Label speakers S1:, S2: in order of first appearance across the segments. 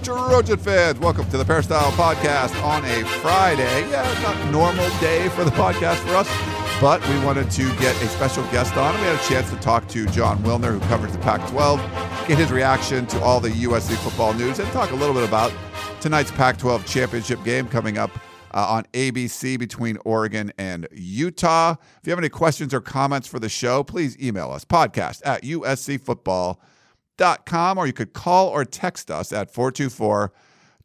S1: Trojan fans. Welcome to the Peristyle Podcast on a Friday. Yeah, not normal day for the podcast for us, but we wanted to get a special guest on. We had a chance to talk to Jon Wilner, who covers the Pac 12, get his reaction to all the USC football news, and talk a little bit about tonight's Pac 12 championship game coming up uh, on ABC between Oregon and Utah. If you have any questions or comments for the show, please email us podcast at uscfootball.com or you could call or text us at 424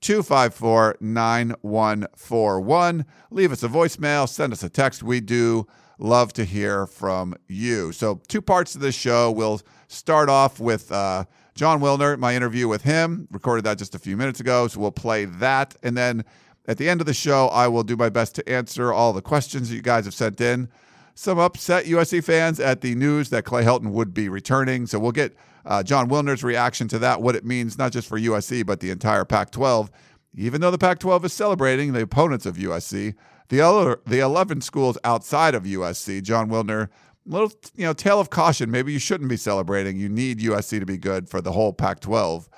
S1: 254 9141. Leave us a voicemail, send us a text. We do love to hear from you. So, two parts of this show. We'll start off with uh, Jon Wilner, my interview with him. Recorded that just a few minutes ago. So, we'll play that. And then at the end of the show, I will do my best to answer all the questions that you guys have sent in. Some upset USC fans at the news that Clay Helton would be returning. So, we'll get uh, Jon Wilner's reaction to that, what it means not just for USC, but the entire Pac 12. Even though the Pac 12 is celebrating the opponents of USC, the other, the 11 schools outside of USC, Jon Wilner, little you know tale of caution. Maybe you shouldn't be celebrating. You need USC to be good for the whole Pac 12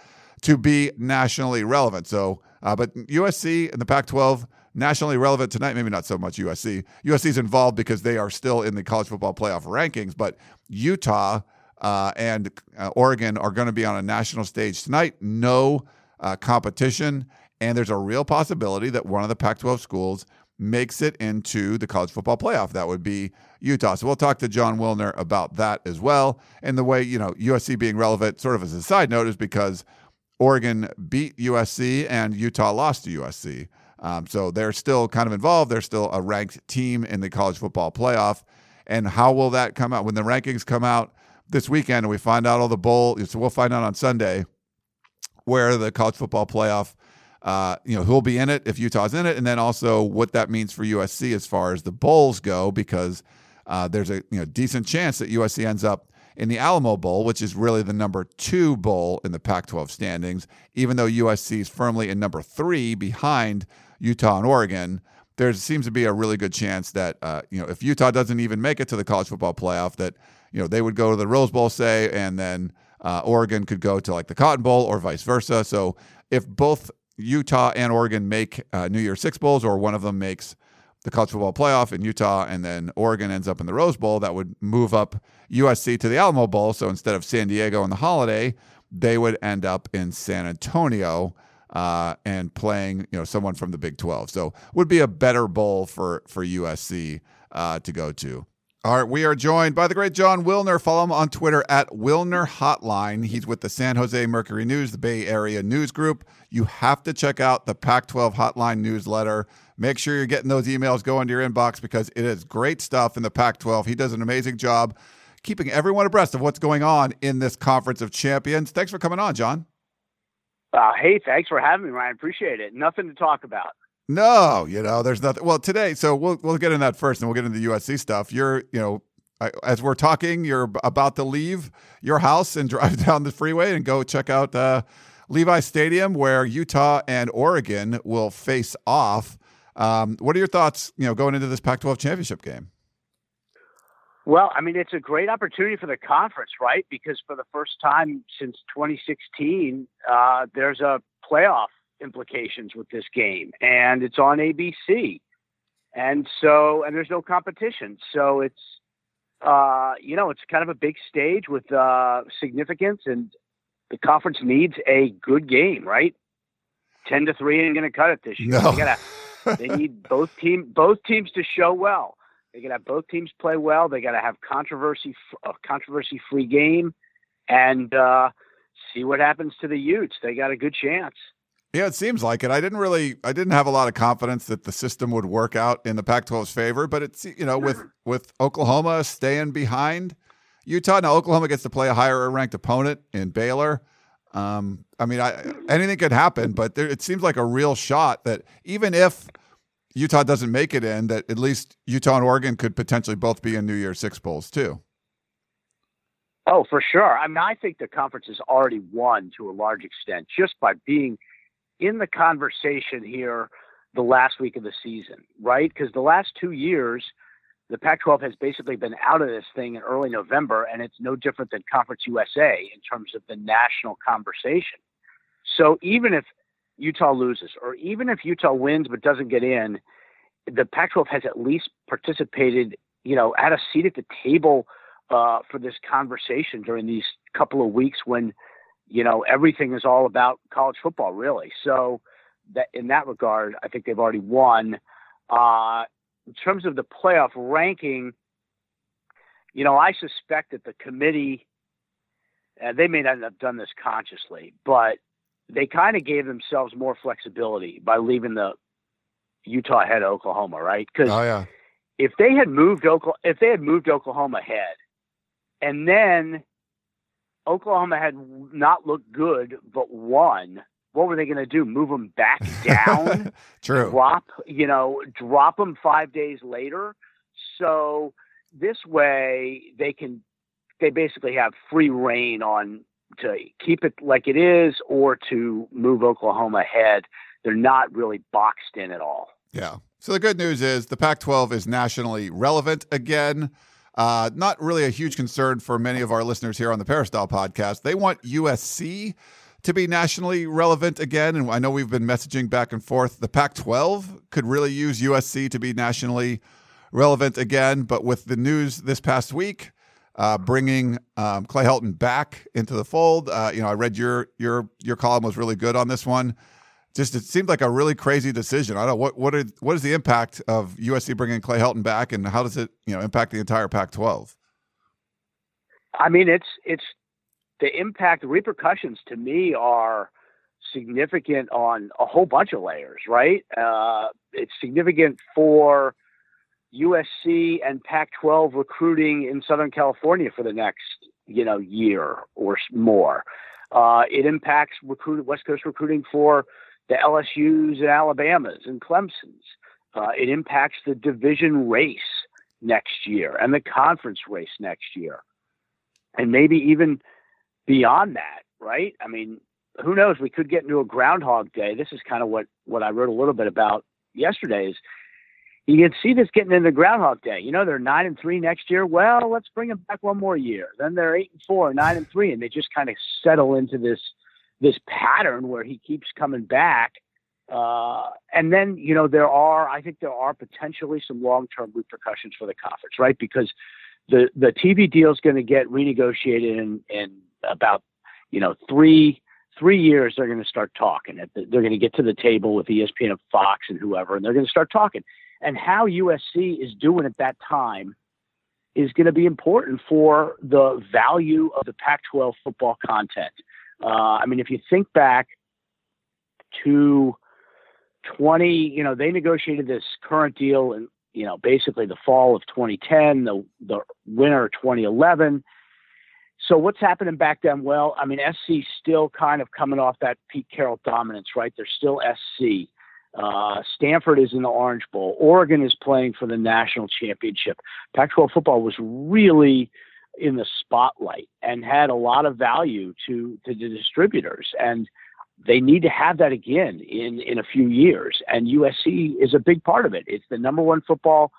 S1: to be nationally relevant. So, uh, but USC and the Pac 12 nationally relevant tonight. Maybe not so much USC. USC is involved because they are still in the college football playoff rankings, but Utah uh, and uh, Oregon are going to be on a national stage tonight. No uh, competition. And there's a real possibility that one of the Pac 12 schools makes it into the college football playoff. That would be Utah. So we'll talk to Jon Wilner about that as well. And the way, you know, USC being relevant, sort of as a side note, is because Oregon beat USC and Utah lost to USC. Um, so they're still kind of involved. They're still a ranked team in the college football playoff. And how will that come out? When the rankings come out, this weekend and we find out all the bowl. So we'll find out on Sunday where the college football playoff, uh, you know, who'll be in it if Utah's in it, and then also what that means for USC as far as the bowls go, because uh, there's a you know decent chance that USC ends up in the Alamo Bowl, which is really the number two bowl in the Pac-12 standings, even though USC is firmly in number three behind Utah and Oregon. There seems to be a really good chance that uh, you know if Utah doesn't even make it to the college football playoff, that you know, they would go to the Rose Bowl, say, and then uh, Oregon could go to like the Cotton Bowl or vice versa. So if both Utah and Oregon make uh, New Year's Six Bowls, or one of them makes the college football playoff in Utah, and then Oregon ends up in the Rose Bowl, that would move up USC to the Alamo Bowl. So instead of San Diego on the holiday, they would end up in San Antonio. Uh, and playing, you know, someone from the Big 12. So would be a better bowl for for USC uh, to go to. All right, we are joined by the great Jon Wilner. Follow him on Twitter at Wilner Hotline. He's with the San Jose Mercury News, the Bay Area News Group. You have to check out the Pac 12 Hotline newsletter. Make sure you're getting those emails going to your inbox because it is great stuff in the Pac 12. He does an amazing job keeping everyone abreast of what's going on in this Conference of Champions. Thanks for coming on, Jon.
S2: Uh, hey, thanks for having me, Ryan. Appreciate it. Nothing to talk about.
S1: No, you know, there's nothing. Well, today, so we'll we'll get in that first, and we'll get into the USC stuff. You're, you know, as we're talking, you're about to leave your house and drive down the freeway and go check out uh, Levi Stadium, where Utah and Oregon will face off. Um, what are your thoughts, you know, going into this Pac-12 championship game?
S2: Well, I mean, it's a great opportunity for the conference, right? Because for the first time since 2016, uh, there's a playoff implications with this game, and it's on ABC, and so and there's no competition, so it's uh, you know it's kind of a big stage with uh, significance, and the conference needs a good game, right? Ten to three ain't going to cut it this year.
S1: No.
S2: They, gotta, they need both team both teams to show well. They got to have both teams play well. They got to have controversy a controversy free game, and uh, see what happens to the Utes. They got a good chance.
S1: Yeah, it seems like it. I didn't really, I didn't have a lot of confidence that the system would work out in the Pac-12's favor, but it's you know with with Oklahoma staying behind Utah. Now Oklahoma gets to play a higher ranked opponent in Baylor. Um, I mean, I, anything could happen, but there, it seems like a real shot that even if Utah doesn't make it in, that at least Utah and Oregon could potentially both be in New Year's Six bowls too.
S2: Oh, for sure. I mean, I think the conference has already won to a large extent just by being in the conversation here the last week of the season, right? Because the last two years, the Pac 12 has basically been out of this thing in early November, and it's no different than Conference USA in terms of the national conversation. So even if Utah loses, or even if Utah wins but doesn't get in, the Pac 12 has at least participated, you know, at a seat at the table uh, for this conversation during these couple of weeks when, you know, everything is all about college football, really. So, that in that regard, I think they've already won. Uh, in terms of the playoff ranking, you know, I suspect that the committee, uh, they may not have done this consciously, but they kind of gave themselves more flexibility by leaving the Utah ahead of Oklahoma, right? Because
S1: oh, yeah.
S2: if they had moved Oklahoma, if they had moved Oklahoma ahead, and then Oklahoma had not looked good but won, what were they going to do? Move them back down?
S1: True.
S2: Drop, you know, drop them five days later. So this way they can, they basically have free reign on to keep it like it is or to move Oklahoma ahead. They're not really boxed in at all.
S1: Yeah. So the good news is the Pac 12 is nationally relevant again. Uh, not really a huge concern for many of our listeners here on the Peristyle podcast. They want USC to be nationally relevant again. And I know we've been messaging back and forth. The Pac 12 could really use USC to be nationally relevant again. But with the news this past week, uh, bringing um, Clay Helton back into the fold, uh, you know, I read your your your column was really good on this one. Just it seemed like a really crazy decision. I don't what what are, what is the impact of USC bringing Clay Helton back, and how does it you know impact the entire Pac-12?
S2: I mean, it's it's the impact, repercussions to me are significant on a whole bunch of layers, right? Uh, it's significant for USC and Pac-12 recruiting in Southern California for the next, you know, year or more. Uh, it impacts recruit, West Coast recruiting for the LSU's and Alabama's and Clemson's. Uh, it impacts the division race next year and the conference race next year, and maybe even beyond that, right? I mean, who knows? We could get into a Groundhog Day. This is kind of what what I wrote a little bit about yesterday. Is you can see this getting into Groundhog Day. You know, they're nine and three next year. Well, let's bring them back one more year. Then they're eight and four, nine and three, and they just kind of settle into this this pattern where he keeps coming back. Uh, and then, you know, there are, I think there are potentially some long term repercussions for the conference, right? Because the, the TV deal is going to get renegotiated in, in about you know three three years they're going to start talking they're going to get to the table with espn and fox and whoever and they're going to start talking and how usc is doing at that time is going to be important for the value of the pac 12 football content uh, i mean if you think back to 20 you know they negotiated this current deal in you know basically the fall of 2010 the the winter of 2011 so what's happening back then? Well, I mean, SC still kind of coming off that Pete Carroll dominance, right? They're still SC. Uh, Stanford is in the Orange Bowl. Oregon is playing for the national championship. Pac-12 football was really in the spotlight and had a lot of value to, to the distributors. And they need to have that again in, in a few years. And USC is a big part of it. It's the number one football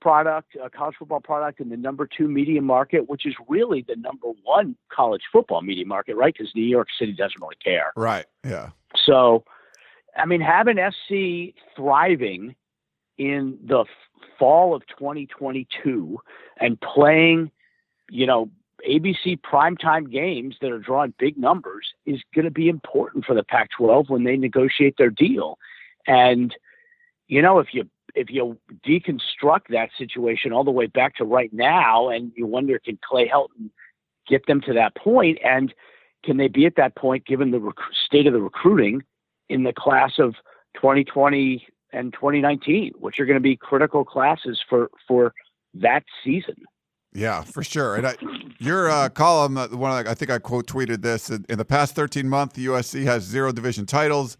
S2: product, a college football product in the number two media market, which is really the number one college football media market, right? Because New York City doesn't really care.
S1: Right. Yeah.
S2: So, I mean, having SC thriving in the fall of 2022 and playing, you know, ABC primetime games that are drawing big numbers is going to be important for the Pac 12 when they negotiate their deal. And, you know, if you if you deconstruct that situation all the way back to right now, and you wonder, can Clay Helton get them to that point, and can they be at that point given the rec- state of the recruiting in the class of 2020 and 2019, which are going to be critical classes for for that season?
S1: Yeah, for sure. And I, your uh, column, uh, one I think I quote tweeted this in, in, the past 13 months, USC has zero division titles,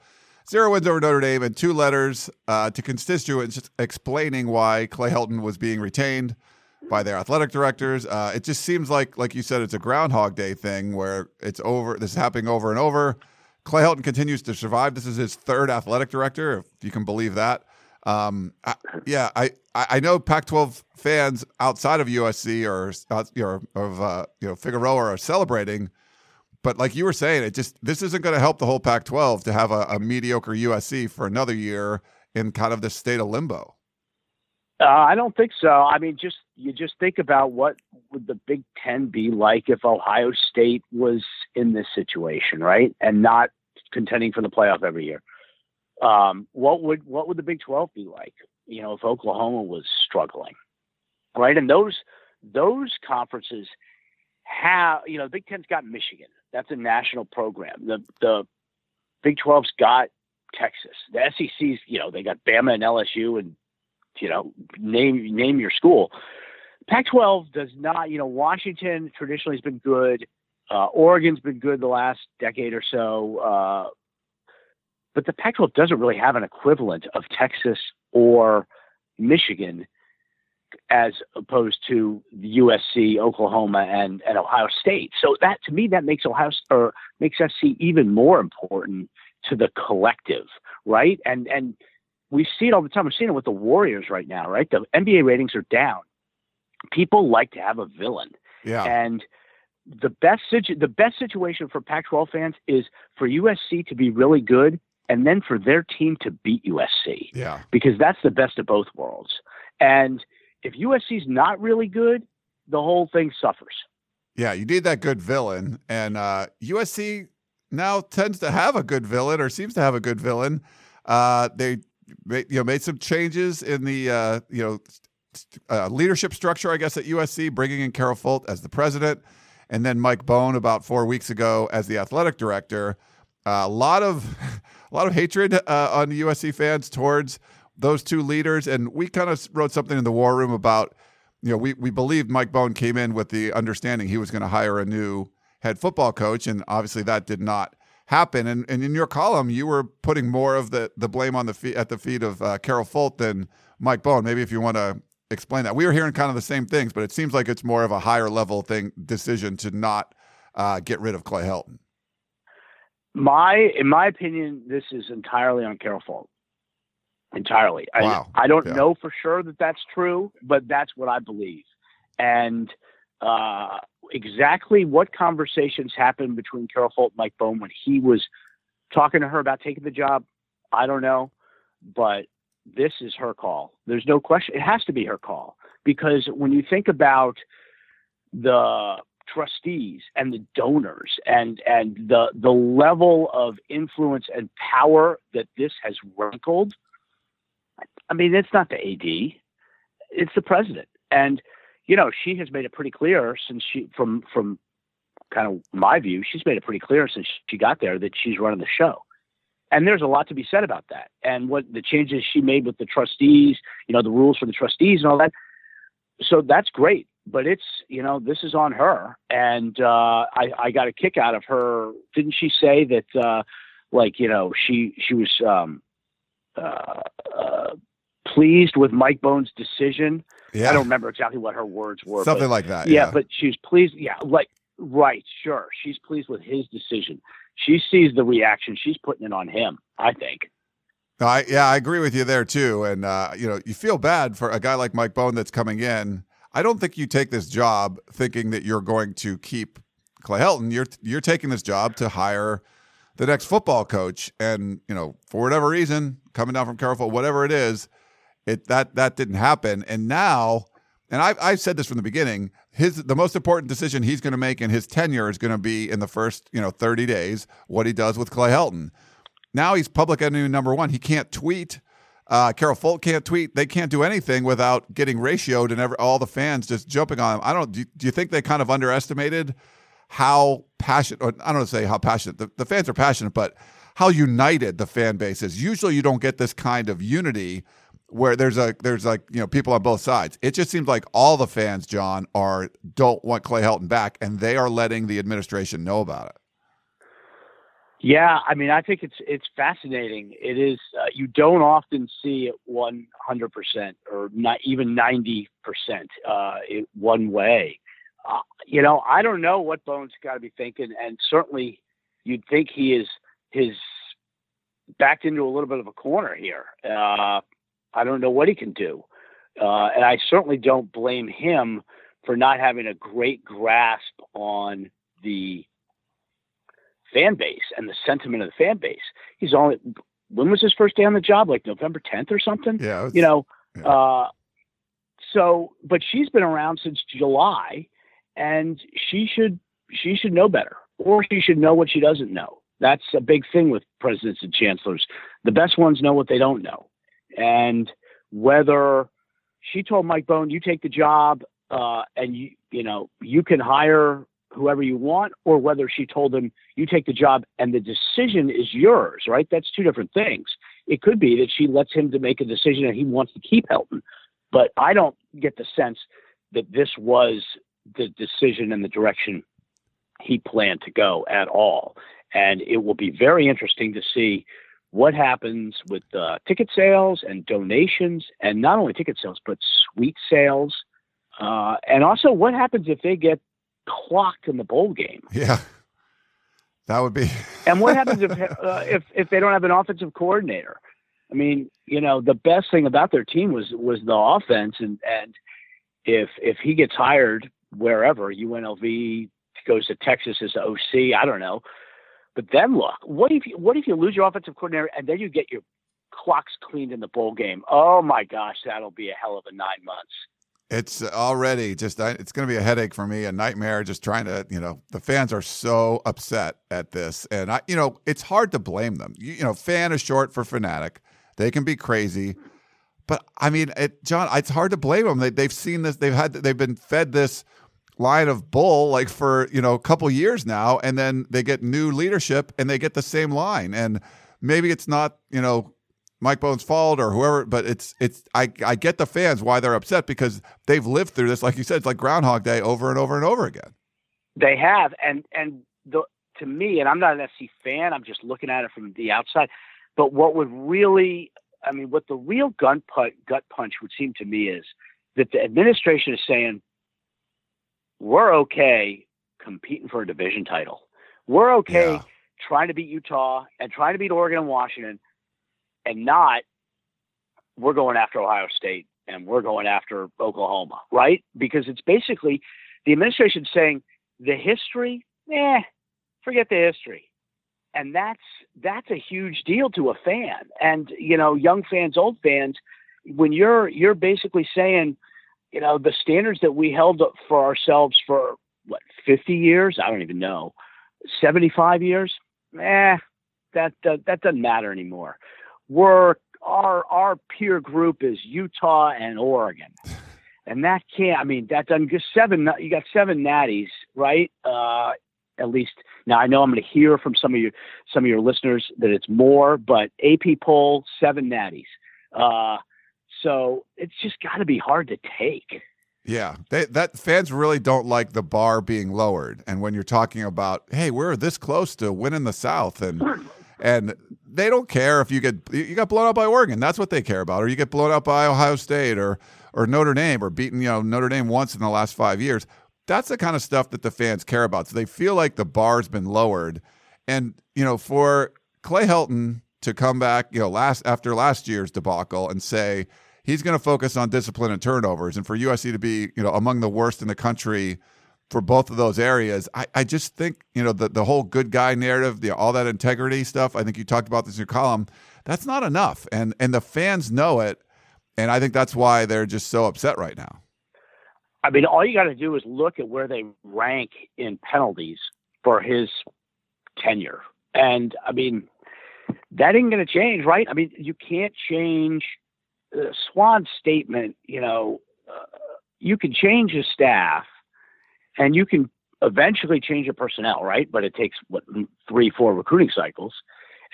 S1: zero wins over Notre Dame, and two letters uh, to constituents explaining why Clay Helton was being retained by their athletic directors. Uh, it just seems like, like you said, it's a Groundhog Day thing where it's over. This is happening over and over. Clay Helton continues to survive. This is his third athletic director, if you can believe that. Um, I, yeah, I, I know Pac-12 fans outside of USC or you know, of uh, you know Figueroa are celebrating, but like you were saying, it just this isn't going to help the whole Pac-12 to have a, a, mediocre USC for another year in kind of this state of limbo.
S2: Uh, I don't think so. I mean, just you just think about what would the Big Ten be like if Ohio State was in this situation, right, and not contending for the playoff every year. Um, what would what would the Big Twelve be like? You know, if Oklahoma was struggling, right? And those those conferences have you know the Big Ten's got Michigan. That's a national program. The the Big 12's got Texas. The SEC's you know they got Bama and LSU and you know name name your school. Pac-12 does not. You know Washington traditionally has been good. Uh, Oregon's been good the last decade or so. Uh, but the Pac 12 doesn't really have an equivalent of Texas or Michigan as opposed to the USC, Oklahoma, and, and Ohio State. So that to me that makes Ohio or makes SC even more important to the collective, right? And and we see it all the time. We're seeing it with the Warriors right now, right? The NBA ratings are down. People like to have a villain.
S1: Yeah.
S2: And the best situ- the best situation for Pac-12 fans is for USC to be really good and then for their team to beat USC.
S1: Yeah.
S2: Because that's the best of both worlds. And if USC's not really good, the whole thing suffers.
S1: Yeah, you need that good villain. And uh, USC now tends to have a good villain or seems to have a good villain. Uh, they made, you know made some changes in the uh, you know uh, leadership structure, I guess, at USC, bringing in Carol Folt as the president, and then Mike Bohn about four weeks ago as the athletic director. Uh, a lot of a lot of hatred uh, on USC fans towards those two leaders, and we kind of wrote something in the war room about you know we we believed Mike Bohn came in with the understanding he was going to hire a new head football coach, and obviously that did not happen. And, and in your column, you were putting more of the the blame on the feet at the feet of uh, Carol Folt than Mike Bohn. Maybe if you want to explain that, we were hearing kind of the same things, but it seems like it's more of a higher level thing decision to not uh, get rid of Clay Helton.
S2: My, in my opinion, this is entirely on Carol Folt. Entirely.
S1: Wow.
S2: I, I don't
S1: yeah.
S2: know for sure that that's true, but that's what I believe. And uh, exactly what conversations happened between Carol Folt and Mike Bohn when he was talking to her about taking the job, I don't know. But this is her call. There's no question. It has to be her call because when you think about the trustees and the donors and and the the level of influence and power that this has wrinkled i mean it's not the ad it's the president. And you know she has made it pretty clear since she from from kind of my view she's made it pretty clear since she got there that she's running the show. And there's a lot to be said about that. And what the changes she made with the trustees you know the rules for the trustees and all that. So that's great but it's you know this is on her. And uh i i got a kick out of her. Didn't she say that uh like you know she she was um uh, uh pleased with mike bohn's decision?
S1: Yeah.
S2: i don't remember exactly what her words were
S1: something
S2: but,
S1: like that
S2: yeah,
S1: yeah.
S2: but she's pleased yeah like right sure she's pleased with his decision. She sees the reaction she's putting it on him i think.
S1: I, yeah, I agree with you there too. And uh, you know, you feel bad for a guy like Mike Bohn that's coming in I don't think you take this job thinking that you're going to keep Clay Helton. You're you're taking this job to hire the next football coach, and you know for whatever reason, coming down from Carol, whatever it is, it that that didn't happen, and now. And I, I've said this from the beginning. His the most important decision he's going to make in his tenure is going to be in the first you know 30 days what he does with Clay Helton. Now he's public enemy number one. He can't tweet uh, Carol Folt can't tweet. They can't do anything without getting ratioed and all the fans just jumping on them. I don't. Do, do you think they kind of underestimated how passionate? Or I don't say how passionate. The, the fans are passionate, but how united the fan base is. Usually, you don't get this kind of unity where there's a there's like you know people on both sides. It just seems like all the fans, Jon, are don't want Clay Helton back, and they are letting the administration know about it.
S2: Yeah, I mean, I think it's it's fascinating. It is uh, you don't often see it one hundred percent or not even ninety percent uh, one way. Uh, you know, I don't know what Bohn's got to be thinking, and certainly you'd think he is his backed into a little bit of a corner here. Uh, I don't know what he can do, uh, and I certainly don't blame him for not having a great grasp on the fan base and the sentiment of the fan base. He's only when was his first day on the job? Like November 10th or something?
S1: Yeah.
S2: You know,
S1: yeah.
S2: uh, so, but she's been around since July and she should, she should know better or she should know what she doesn't know. That's a big thing with presidents and chancellors. The best ones know what they don't know. And whether she told Mike Bohn, you take the job, uh, and you, you know, you can hire whoever you want, or whether she told him, you take the job and the decision is yours, right? That's two different things. It could be that she lets him to make a decision and he wants to keep Helton. But I don't get the sense that this was the decision and the direction he planned to go at all. And it will be very interesting to see what happens with uh, ticket sales and donations, and not only ticket sales, but suite sales. Uh, and also, what happens if they get clocked in the bowl game.
S1: Yeah, that would be.
S2: and what happens if uh, if if they don't have an offensive coordinator? I mean, you know, the best thing about their team was was the offense, and and if if he gets hired wherever UNLV goes to Texas as OC, I don't know. But then look, what if you, what if you lose your offensive coordinator and then you get your clocks cleaned in the bowl game? Oh my gosh, that'll be a hell of a nine months.
S1: It's already just it's going to be a headache for me, a nightmare. Just trying to, you know, the fans are so upset at this, and I, you know, it's hard to blame them. You, you know, fan is short for fanatic. They can be crazy, but I mean, it, Jon, it's hard to blame them. They, they've seen this. They've had. They've been fed this line of bull like for you know a couple years now, and then they get new leadership and they get the same line, and maybe it's not you know Mike Bohn's fault or whoever, but it's it's I I get the fans why they're upset because they've lived through this, like you said, it's like Groundhog Day over and over and over again.
S2: They have, and and the to me, and I'm not an SC fan, I'm just looking at it from the outside. But what would really, I mean, what the real gun put, gut punch would seem to me is that the administration is saying we're okay competing for a division title. We're okay yeah. trying to beat Utah and trying to beat Oregon and Washington and not we're going after Ohio State and we're going after Oklahoma, right? Because it's basically the administration saying the history, eh, forget the history. And that's that's a huge deal to a fan. And you know, young fans, old fans, when you're you're basically saying, you know, the standards that we held up for ourselves for what, 50 years? I don't even know. 75 years? Eh, that uh, that doesn't matter anymore we're our our peer group is Utah and Oregon. And that can't. I mean, that doesn't get seven. You got seven natties, right? Uh, at least now. I know I'm going to hear from some of your some of your listeners that it's more, but AP poll seven natties. Uh, so it's just got to be hard to take.
S1: Yeah, they, that fans really don't like the bar being lowered. And when you're talking about, hey, we're this close to winning the South, and and they don't care if you get you got blown out by Oregon. That's what they care about, or you get blown out by Ohio State or or Notre Dame, or beaten you know Notre Dame once in the last five years. That's the kind of stuff that the fans care about. So they feel like the bar's been lowered, and you know for Clay Helton to come back, you know, last after last year's debacle and say he's going to focus on discipline and turnovers, and for USC to be you know among the worst in the country for both of those areas. I, I just think, you know, the, the whole good guy narrative, the, all that integrity stuff, I think you talked about this in your column, that's not enough. And, and the fans know it. And I think that's why they're just so upset right now.
S2: I mean, all you got to do is look at where they rank in penalties for his tenure. And I mean, that ain't going to change, right? I mean, you can't change the Swan statement, you know, uh, you can change his staff and you can eventually change your personnel, right? But it takes what three, four recruiting cycles,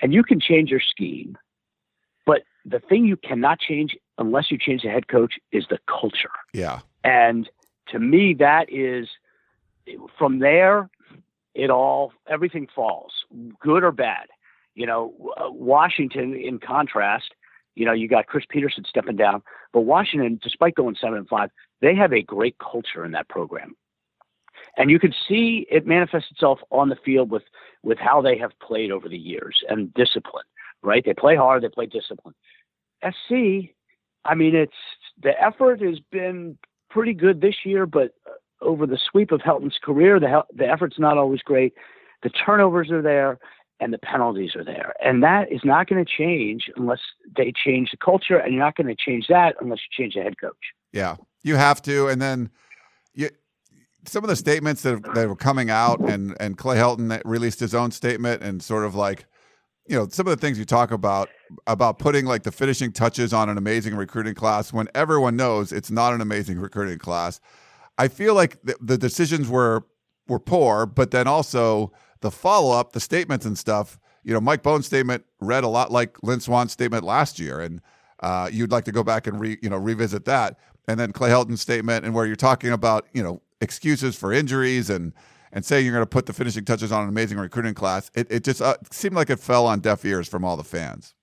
S2: and you can change your scheme. But the thing you cannot change unless you change the head coach, is the culture.
S1: Yeah.
S2: And to me, that is from there, it all everything falls, good or bad. You know, Washington, in contrast, you know, you got Chris Petersen stepping down, but Washington, despite going seven and five, they have a great culture in that program, and you can see it manifest itself on the field with with how they have played over the years and discipline. Right? They play hard, they play discipline. SC, I mean, it's the effort has been pretty good this year, but over the sweep of Helton's career, the the effort's not always great. The turnovers are there, and the penalties are there, and that is not going to change unless they change the culture, and you're not going to change that unless you change the head coach.
S1: Yeah, you have to, and then you. Some of the statements that, that were coming out, and and Clay Helton released his own statement, and sort of like, you know, some of the things you talk about about putting like the finishing touches on an amazing recruiting class when everyone knows it's not an amazing recruiting class. I feel like the, the decisions were were poor, but then also the follow up, the statements and stuff. You know, Mike Bohn's statement read a lot like Lynn Swann's statement last year, and uh, you'd like to go back and re, you know revisit that. And then Clay Helton's statement, and where you're talking about you know excuses for injuries and and saying you're going to put the finishing touches on an amazing recruiting class. It it just uh, seemed like it fell on deaf ears from all the fans.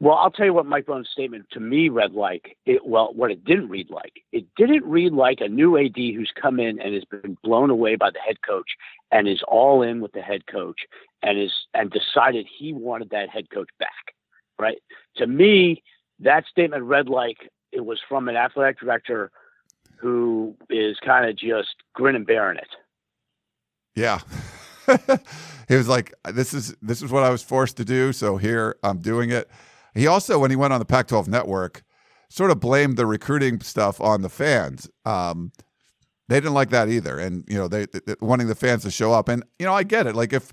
S2: Well, I'll tell you what Mike Bohn's statement to me read like. It, well, what it didn't read like. It didn't read like a new AD who's come in and has been blown away by the head coach and is all in with the head coach and is and decided he wanted that head coach back. Right? To me, that statement read like it was from an athletic director who is kind of just grin and bearing it.
S1: Yeah. he was like, "This is this is what I was forced to do, so here I'm doing it." He also, when he went on the Pac 12 network, sort of blamed the recruiting stuff on the fans. Um, they didn't like that either. And, you know, they, they, wanting the fans to show up. And, you know, I get it. Like, if,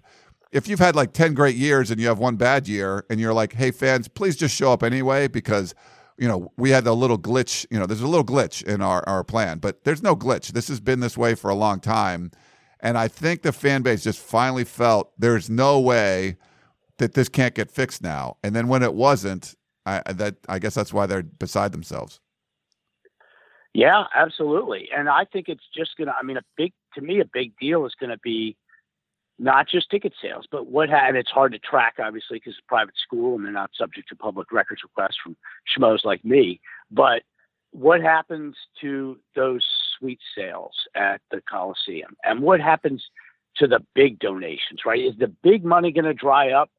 S1: if you've had like 10 great years and you have one bad year and you're like, hey, fans, please just show up anyway because, you know, we had a little glitch, you know, there's a little glitch in our, our plan, but there's no glitch. This has been this way for a long time. And I think the fan base just finally felt there's no way that this can't get fixed now. And then when it wasn't, I, that I guess that's why they're beside themselves.
S2: Yeah, absolutely. And I think it's just going to, I mean, a big, to me, a big deal is going to be not just ticket sales, but what, ha- and it's hard to track, obviously, because it's a private school and they're not subject to public records requests from schmoes like me. But what happens to those suite sales at the Coliseum? And what happens to the big donations, right? Is the big money going to dry up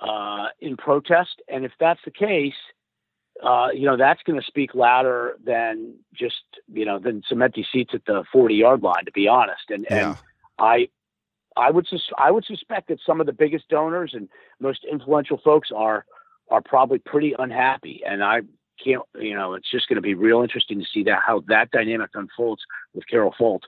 S2: uh, in protest. And if that's the case, uh, you know, that's going to speak louder than just, you know, than some empty seats at the 40 yard line, to be honest. And, yeah. and I, I would, sus- I would suspect that some of the biggest donors and most influential folks are, are probably pretty unhappy. And I can't, you know, it's just going to be real interesting to see that, how that dynamic unfolds with Carol Folt.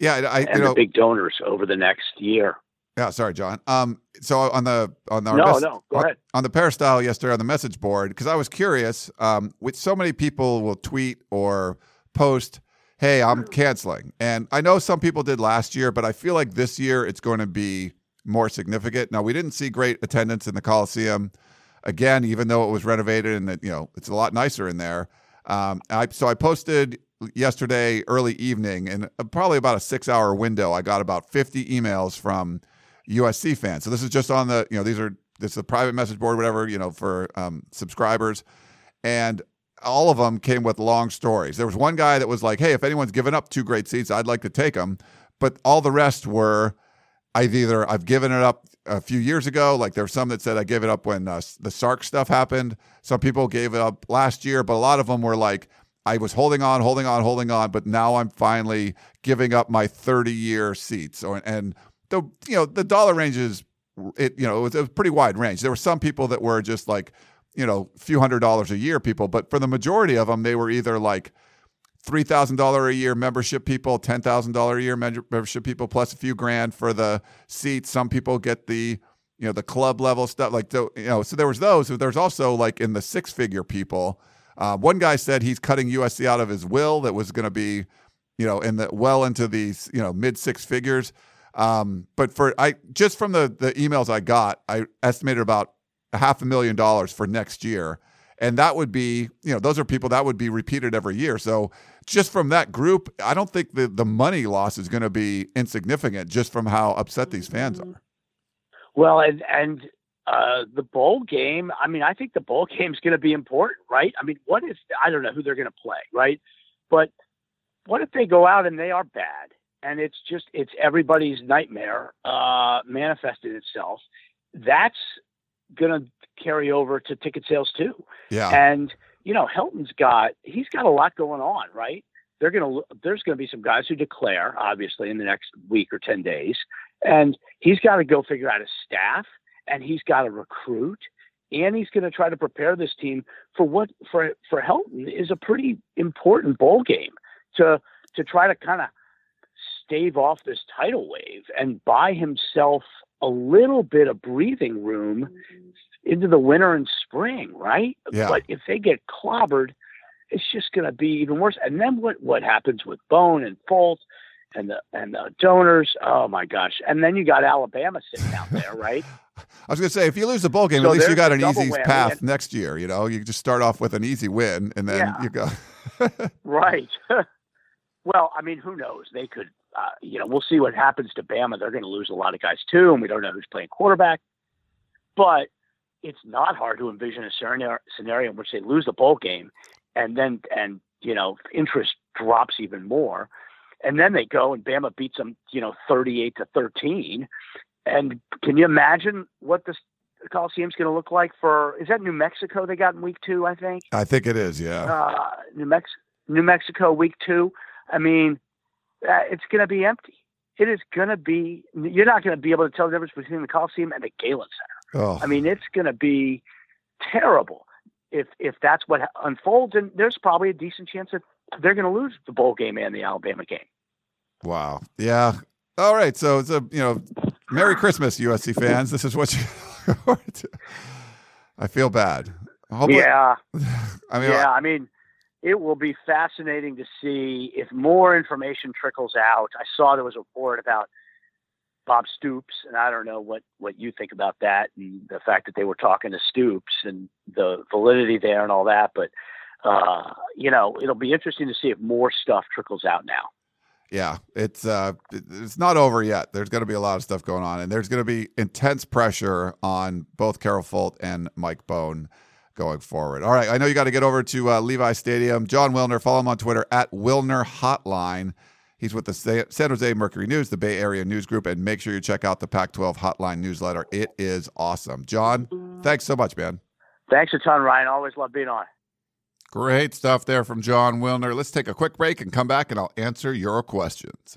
S1: Yeah. I,
S2: and
S1: know,
S2: the big donors over the next year.
S1: Yeah, sorry, Jon. Um, so on the on the
S2: no, mes- no, go
S1: on,
S2: ahead.
S1: on the peristyle yesterday on the message board because I was curious. Um, with so many people will tweet or post, "Hey, I'm canceling," and I know some people did last year, but I feel like this year it's going to be more significant. Now we didn't see great attendance in the Coliseum again, even though it was renovated and you know it's a lot nicer in there. Um, I so I posted yesterday early evening and probably about a six hour window. I got about 50 emails from USC fans. So this is just on the, you know, these are, this is a private message board, whatever, you know, for um, subscribers. And all of them came with long stories. There was one guy that was like, hey, if anyone's given up two great seats, I'd like to take them. But all the rest were, I've either, I've given it up a few years ago. Like there were some that said I gave it up when uh, the Sark stuff happened. Some people gave it up last year, but a lot of them were like, I was holding on, holding on, holding on, but now I'm finally giving up my 30 year seats. And the you know the dollar range is it you know it was a pretty wide range. There were some people that were just like you know a few hundred dollars a year people, but for the majority of them, they were either like three thousand dollar a year membership people, ten thousand dollar a year membership people, plus a few grand for the seats. Some people get the you know the club level stuff like the, you know so there was those. There's also like in the six figure people. Uh, one guy said he's cutting USC out of his will that was going to be you know in the well into these you know mid six figures. Um, but for I just from the the emails I got, I estimated about a half a million dollars for next year. And that would be, you know, those are people that would be repeated every year. So just from that group, I don't think the, the money loss is going to be insignificant just from how upset these fans are.
S2: Well, and, and uh, the bowl game, I mean, I think the bowl game is going to be important, right? I mean, what if, I don't know who they're going to play, right? But what if they go out and they are bad? And it's just, it's everybody's nightmare uh, manifested itself. That's going to carry over to ticket sales too.
S1: Yeah.
S2: And, you know, Helton's got, he's got a lot going on, right? They're going to, there's going to be some guys who declare, obviously, in the next week or 10 days. And he's got to go figure out his staff and he's got to recruit and he's going to try to prepare this team for what for for Helton is a pretty important bowl game to to try to kind of stave off this tidal wave and buy himself a little bit of breathing room into the winter and spring, right?
S1: Yeah.
S2: But if they get clobbered, it's just going to be even worse. And then what what happens with Bohn and Fultz and the and the donors? Oh my gosh! And then you got Alabama sitting out there, right?
S1: I was going to say, if you lose the bowl game,
S2: So
S1: at least you got an easy
S2: whammy,
S1: path next year. You know, you just start off with an easy win, and then
S2: Yeah.
S1: you go.
S2: Right. well, I mean, who knows? They could, uh, you know, we'll see what happens to Bama. They're going to lose a lot of guys too, and we don't know who's playing quarterback. But it's not hard to envision a scenario, scenario in which they lose the bowl game, and then and you know interest drops even more, and then they go and Bama beats them, you know, thirty-eight to thirteen. And can you imagine what this Coliseum's going to look like for? Is that New Mexico they got in week two? I think
S1: I think it is, yeah.
S2: uh, New Mex New Mexico week two. I mean, uh, it's going to be empty. It is going to be. You're not going to be able to tell the difference between the Coliseum and the Galen Center.
S1: Oh,
S2: I mean, it's going to be terrible if if that's what unfolds. And there's probably a decent chance that they're going to lose the bowl game and the Alabama game.
S1: wow. Yeah. All right. So it's a you know, Merry Christmas, USC fans. This is what you. I feel bad. Hopefully,
S2: yeah,
S1: I mean,
S2: yeah. I mean, it will be fascinating to see if more information trickles out. I saw there was a report about Bob Stoops, and I don't know what what you think about that and the fact that they were talking to Stoops and the validity there and all that. But uh, you know, it'll be interesting to see if more stuff trickles out now.
S1: yeah, it's uh, it's not over yet. There's going to be a lot of stuff going on, and there's going to be intense pressure on both Carol Folt and Mike Bohn going forward. All right, I know you got to get over to uh, Levi Stadium. Jon Wilner, follow him on Twitter at Wilner Hotline. He's with the San Jose Mercury News, the Bay Area News Group, and make sure you check out the Pac-12 Hotline newsletter. It is awesome. Jon, thanks so much, man.
S2: Thanks a ton, Ryan. Always love being on.
S1: Great stuff there from Jon Wilner. Let's take a quick break and come back, and I'll answer your questions.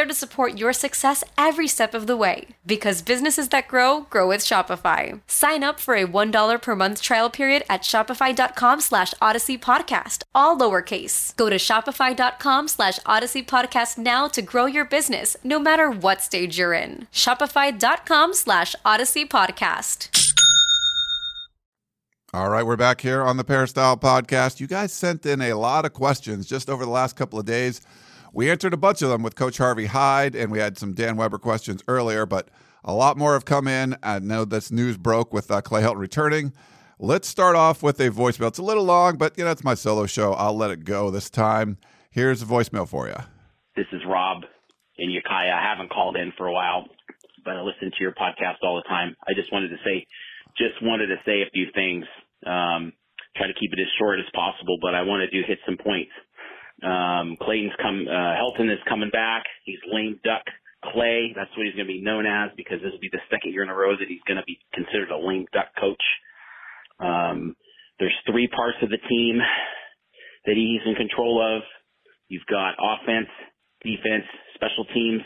S3: to support your success every step of the way. Because businesses that grow, grow with Shopify. Sign up for a $1 per month trial period at shopify.com slash odyssey podcast, all lowercase. Go to shopify.com slash odyssey podcast now to grow your business, no matter what stage you're in. Shopify.com slash odyssey podcast.
S1: All right, we're back here on the Peristyle podcast. You guys sent in a lot of questions just over the last couple of days. We answered a bunch of them with Coach Harvey Hyde, and we had some Dan Weber questions earlier, but a lot more have come in. I know this news broke with uh, Clay Helton returning. Let's start off with a voicemail. It's a little long, but you know it's my solo show. I'll let it go this time. Here's a voicemail for you.
S4: This is Rob in Ukiah. I haven't called in for a while, but I listen to your podcast all the time. I just wanted to say, just wanted to say a few things. Um, try to keep it as short as possible, but I wanted to hit some points. Um, Clayton's come, uh, Helton is coming back. He's lame duck Clay. That's what he's going to be known as because this will be the second year in a row that he's going to be considered a lame duck coach. Um, there's three parts of the team that he's in control of. You've got offense, defense, special teams.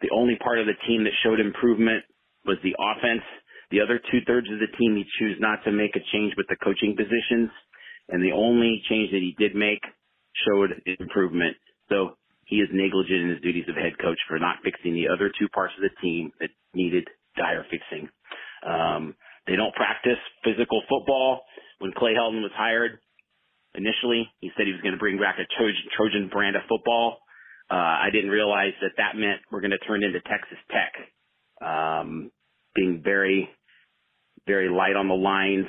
S4: The only part of the team that showed improvement was the offense. The other two thirds of the team, he chose not to make a change with the coaching positions. And the only change that he did make showed improvement. So he is negligent in his duties of head coach for not fixing the other two parts of the team that needed dire fixing. Um, they don't practice physical football. When Clay Helton was hired initially, he said he was going to bring back a Trojan, Trojan brand of football. Uh, I didn't realize that that meant we're going to turn into Texas Tech, um, being very, very light on the lines.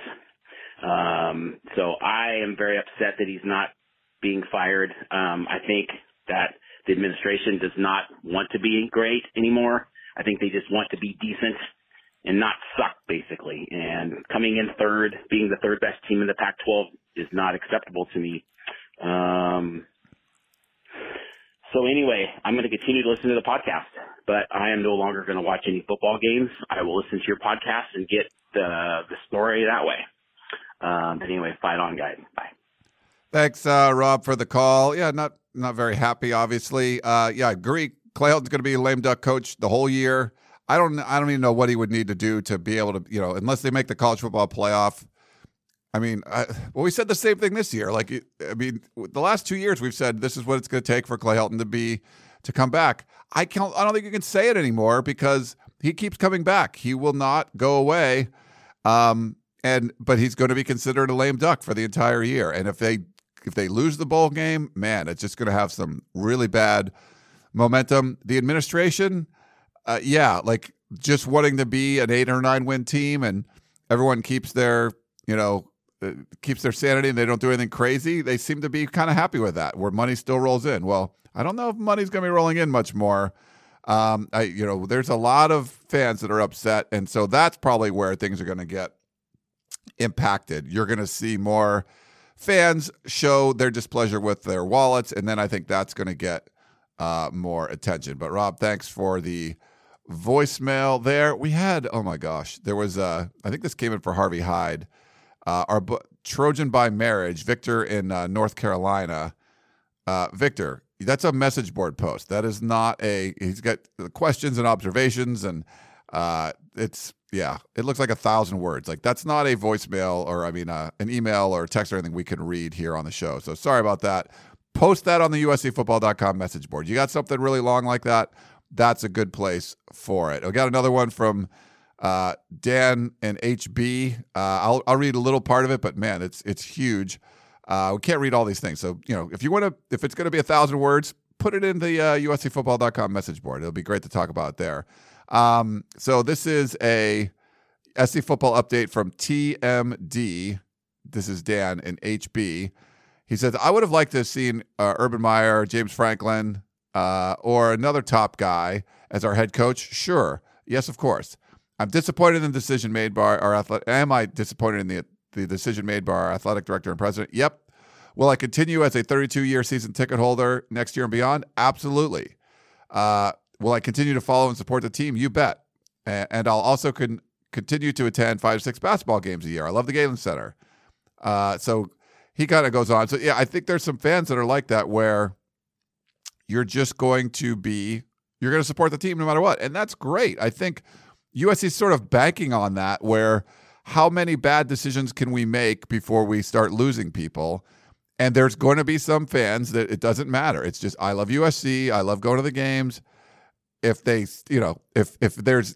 S4: Um, so I am very upset that he's not being fired. Um, I think that the administration does not want to be great anymore. I think they just want to be decent and not suck basically. And coming in third, being the third best team in the Pac-12 is not acceptable to me. Um, so anyway, I'm going to continue to listen to the podcast, but I am no longer going to watch any football games. I will listen to your podcast and get the the story that way. Um, anyway, fight on, guys. Bye.
S1: Thanks, uh, Rob, for the call. Yeah, not not very happy, obviously. Uh, yeah, I agree. Going to be a lame duck coach the whole year. I don't. I don't even know what he would need to do to be able to, you know, unless they make the college football playoff. I mean, I, well, we said the same thing this year. Like, I mean, the last two years we've said this is what it's going to take for Clay Helton to be to come back. I can't. I don't think you can say it anymore because he keeps coming back. He will not go away. Um, and but he's going to be considered a lame duck for the entire year. And if they if they lose the bowl game, man, it's just going to have some really bad momentum. The administration, uh, yeah, like just wanting to be an eight or nine win team, and everyone keeps their you know uh, keeps their sanity and they don't do anything crazy. They seem to be kind of happy with that, where money still rolls in. Well, I don't know if money's going to be rolling in much more. Um, I, you know, there's a lot of fans that are upset, and so that's probably where things are going to get impacted. You're going to see more fans show their displeasure with their wallets, and then I think that's going to get uh, more attention. But Rob, thanks for the voicemail there. We had oh my gosh, there was uh, I think this came in for Harvey Hyde, uh, our Trojan by marriage, Victor in uh, North Carolina. Uh, Victor, that's a message board post. That is not a. He's got questions and observations, and uh, it's yeah, it looks like a thousand words. Like that's not a voicemail or I mean uh, an email or text or anything we can read here on the show. So sorry about that. Post that on the USCFootball.com message board. You got something really long like that? That's a good place for it. I got another one from uh, Dan and HB. Uh, I'll I'll read a little part of it, but man, it's it's huge. Uh, we can't read all these things. So you know, if you want to, if it's going to be a thousand words, put it in the uh, USCFootball.com message board. It'll be great to talk about there. Um, so this is a SC football update from TMD. This is Dan in HB. He says, I would have liked to have seen uh, Urban Meyer, James Franklin, uh, or another top guy as our head coach. Sure. Yes, of course. I'm disappointed in the decision made by our athletic. Am I disappointed in the, the decision made by our athletic director and president? Yep. Will I continue as a 32 year season ticket holder next year and beyond? Absolutely. Uh, Will I continue to follow and support the team? You bet. And I'll also con- continue to attend five, or six basketball games a year. I love the Galen Center. Uh, so he kind of goes on. So yeah, I think there's some fans that are like that where you're just going to be you're going to support the team no matter what, and that's great. I think USC is sort of banking on that where how many bad decisions can we make before we start losing people? And there's going to be some fans that it doesn't matter. It's just I love USC. I love going to the games if they, you know, if if there's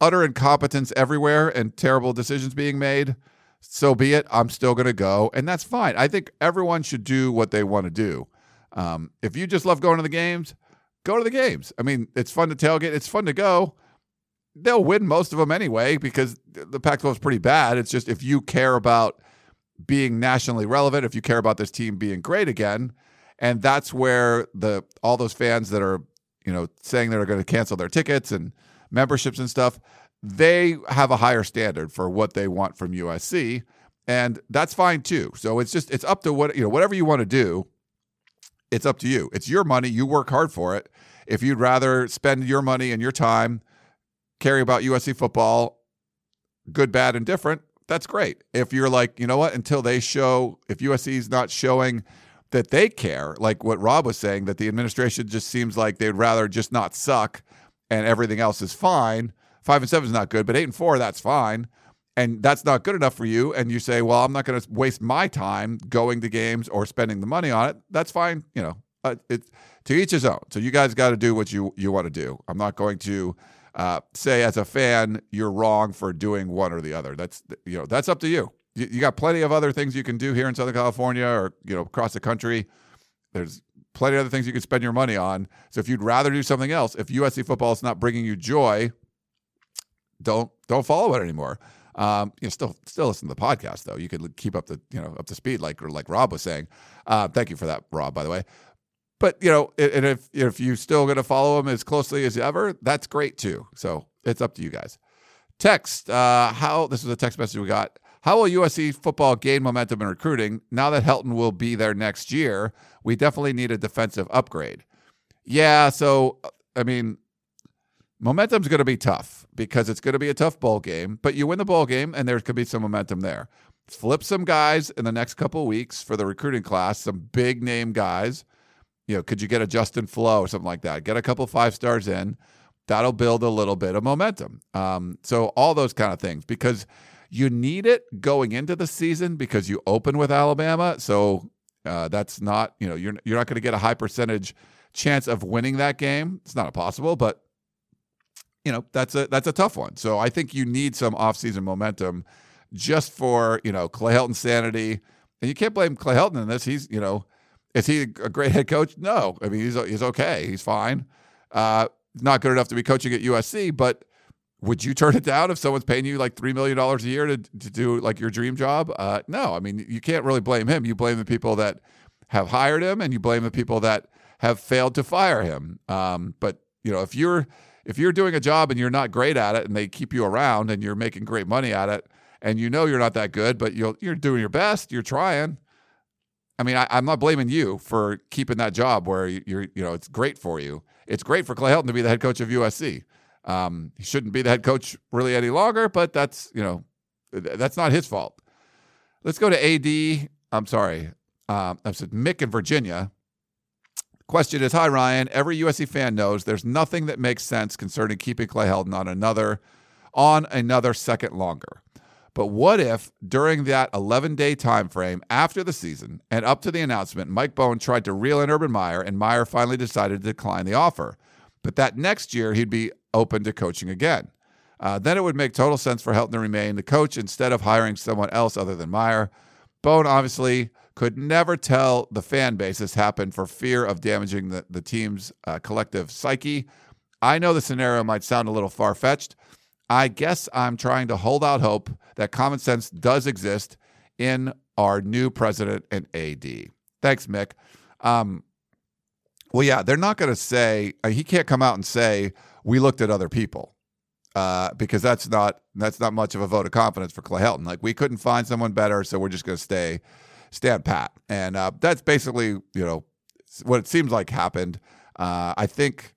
S1: utter incompetence everywhere and terrible decisions being made, so be it. I'm still going to go, and that's fine. I think everyone should do what they want to do. Um, if you just love going to the games, go to the games. I mean, it's fun to tailgate. It's fun to go. they'll win most of them anyway because the Pac-12 is pretty bad. It's just if you care about being nationally relevant, if you care about this team being great again, and that's where the all those fans that are you know saying they're going to cancel their tickets and memberships and stuff, they have a higher standard for what they want from USC, and that's fine too. So it's just it's up to what you know whatever you want to do. It's up to you. It's your money. You work hard for it. If you'd rather spend your money and your time caring about USC football, good, bad, and different, that's great. If you're like, you know what, until they show, if USC is not showing that they care, like what Rob was saying, that the administration just seems like they'd rather just not suck and everything else is fine. Five and seven is not good, but eight and four, that's fine. And that's not good enough for you. And you say, well, I'm not going to waste my time going to games or spending the money on it. That's fine. You know, uh, it, to each his own. So you guys got to do what you, you want to do. I'm not going to uh, say as a fan you're wrong for doing one or the other. That's you know that's up to you. You. You got plenty of other things you can do here in Southern California or you know across the country. There's plenty of other things you can spend your money on. So if you'd rather do something else, if USC football is not bringing you joy, don't don't follow it anymore. Um, you know, still still listen to the podcast though. You could keep up the you know up to speed like like Rob was saying. Uh, thank you for that, Rob. By the way, but you know, and if if you're still going to follow him as closely as ever, that's great too. So it's up to you guys. Text uh, how this is a text message we got. How will USC football gain momentum in recruiting now that Helton will be there next year? We definitely need a defensive upgrade. Yeah, so I mean, momentum's going to be tough because it's going to be a tough bowl game. But you win the bowl game, and there could be some momentum there. Flip some guys in the next couple weeks for the recruiting class, some big name guys you know, could you get a Justin Flowe or something like that? Get a couple five stars in. That'll build a little bit of momentum. Um, so all those kind of things because you need it going into the season because you open with Alabama. So uh, that's not you know you're you're not going to get a high percentage chance of winning that game. It's not impossible, but you know that's a that's a tough one. So I think you need some offseason momentum just for you know Clay Helton sanity, and you can't blame Clay Helton in this. He's you know is he a great head coach? No. I mean, he's he's okay. He's fine. Uh, not good enough to be coaching at USC, but would you turn it down if someone's paying you like three million dollars a year to to do like your dream job? Uh, no. I mean, you can't really blame him. You blame the people that have hired him, and you blame the people that have failed to fire him. Um, but you know, if you're if you're doing a job and you're not great at it, and they keep you around, and you're making great money at it, and you know you're not that good, but you're you're doing your best, you're trying I mean, I, am not blaming you for keeping that job where you're, you know, it's great for you. It's great for Clay Helton to be the head coach of USC. Um, he shouldn't be the head coach really any longer, but that's, you know, that's not his fault. Let's go to AD. I'm sorry. Um, I said Mick in Virginia. Question is Hi, Ryan. Every USC fan knows there's nothing that makes sense concerning keeping Clay Helton on another on another second longer. But what if during that 11 day time frame after the season and up to the announcement, Mike Bohn tried to reel in Urban Meyer and Meyer finally decided to decline the offer? But that next year he'd be open to coaching again. Uh, then it would make total sense for Helton to remain the coach instead of hiring someone else other than Meyer. Bohn obviously could never tell the fan base this happened for fear of damaging the, the team's uh, collective psyche. I know the scenario might sound a little far fetched, I guess I'm trying to hold out hope that common sense does exist in our new president and AD. Thanks, Mick. Um, well, yeah, they're not going to say uh, he can't come out and say we looked at other people uh, because that's not that's not much of a vote of confidence for Clay Helton. Like we couldn't find someone better, so we're just going to stay stand pat, and uh, that's basically you know what it seems like happened. Uh, I think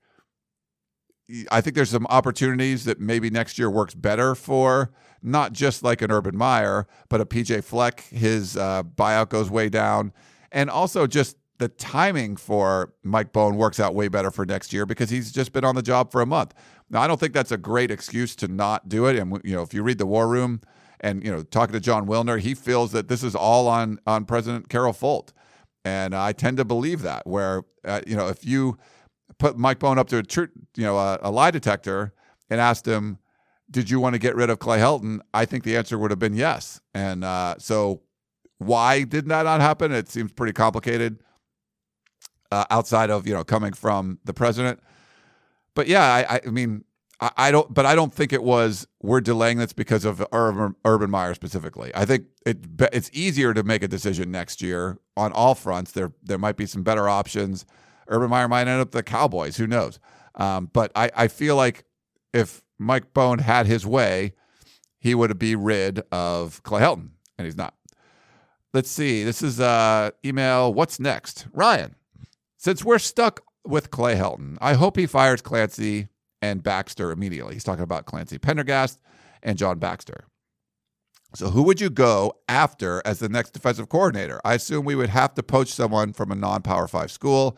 S1: I think there's some opportunities that maybe next year works better for not just like an Urban Meyer, but a PJ Fleck. His uh, buyout goes way down, and also just the timing for Mike Bohn works out way better for next year because he's just been on the job for a month. Now, I don't think that's a great excuse to not do it. And you know, if you read the War Room and you know, talking to Jon Wilner, he feels that this is all on on President Carol Folt, and I tend to believe that. Where uh, you know, if you put Mike Bohn up to a tr- you know a, a, lie detector and asked him, "Did you want to get rid of Clay Helton?" I think the answer would have been yes. And uh, so, why did that not happen? It seems pretty complicated uh, outside of you know coming from the president. But yeah, I, I mean, I, I don't, but I don't think it was we're delaying this because of Urban, Urban Meyer specifically. I think it it's easier to make a decision next year on all fronts. There there might be some better options. Urban Meyer might end up the Cowboys. Who knows? Um, but I, I feel like if Mike Bohn had his way, he would be rid of Clay Helton, and he's not. Let's see. This is uh, email. What's next, Ryan? Since we're stuck with Clay Helton, I hope he fires Clancy and Baxter immediately. He's talking about Clancy Pendergast and John Baxter. So, who would you go after as the next defensive coordinator? I assume we would have to poach someone from a non Power Five school.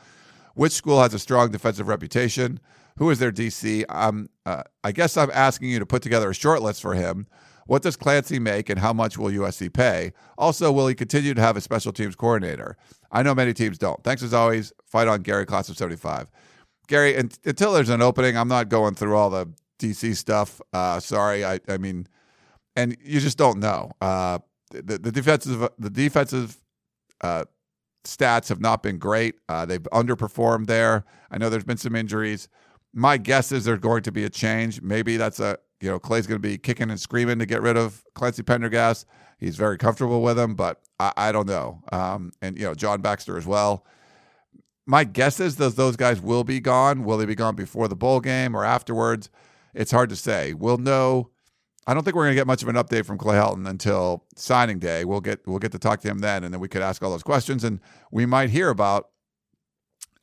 S1: Which school has a strong defensive reputation? Who is their DC? Uh, I guess I'm asking you to put together a short list for him. What does Clancy make and how much will USC pay? Also, will he continue to have a special teams coordinator? I know many teams don't. Thanks as always. Fight on Gary, class of 75. Gary, until there's an opening, I'm not going through all the DC stuff. Uh, sorry, I, I mean, and you just don't know. Uh, the, the defensive the defensive uh, stats have not been great. Uh, they've underperformed there. I know there's been some injuries. My guess is there's going to be a change. Maybe that's a you know Clay's going to be kicking and screaming to get rid of Clancy Pendergast. He's very comfortable with him, but I, I don't know. Um, and you know John Baxter as well my guess is those those guys will be gone. Will they be gone before the bowl game or afterwards? It's hard to say. We'll know. I don't think we're going to get much of an update from Clay Helton until signing day. We'll get we'll get to talk to him then, and then we could ask all those questions, and we might hear about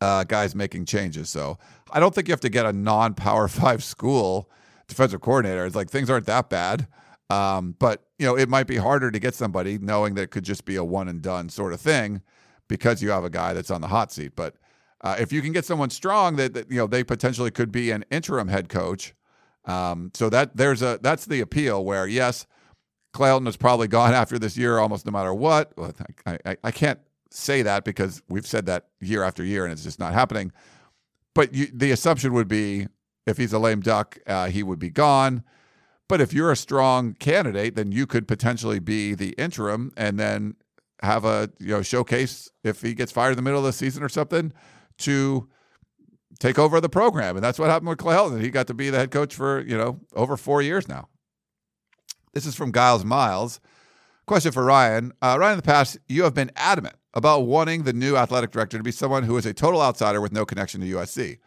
S1: uh, guys making changes. So I don't think you have to get a non-power five school defensive coordinator. It's like things aren't that bad. Um, but you know, it might be harder to get somebody knowing that it could just be a one and done sort of thing because you have a guy that's on the hot seat. But uh, if you can get someone strong that, that, you know they potentially could be an interim head coach, um, so that there's a that's the appeal. Where yes, Clayton has probably gone after this year almost no matter what. I, I, I can't say that because we've said that year after year and it's just not happening. But you, the assumption would be if he's a lame duck, uh, he would be gone. But if you're a strong candidate, then you could potentially be the interim, and then have a you know showcase if he gets fired in the middle of the season or something to take over the program. And that's what happened with Clay Helton. He got to be the head coach for, you know, over four years now. This is from Giles Miles. Question for Ryan. Uh, Ryan, in the past, you have been adamant about wanting the new athletic director to be someone who is a total outsider with no connection to USC.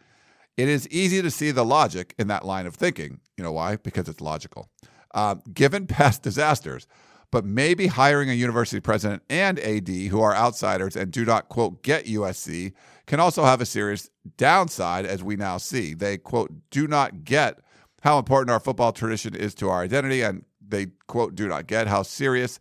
S1: It is easy to see the logic in that line of thinking. You know why? Because it's logical. Uh, given past disasters, but maybe hiring a university president and AD who are outsiders and do not, quote, get USC can also have a serious downside, as we now see. They, quote, do not get how important our football tradition is to our identity, and they, quote, do not get how serious.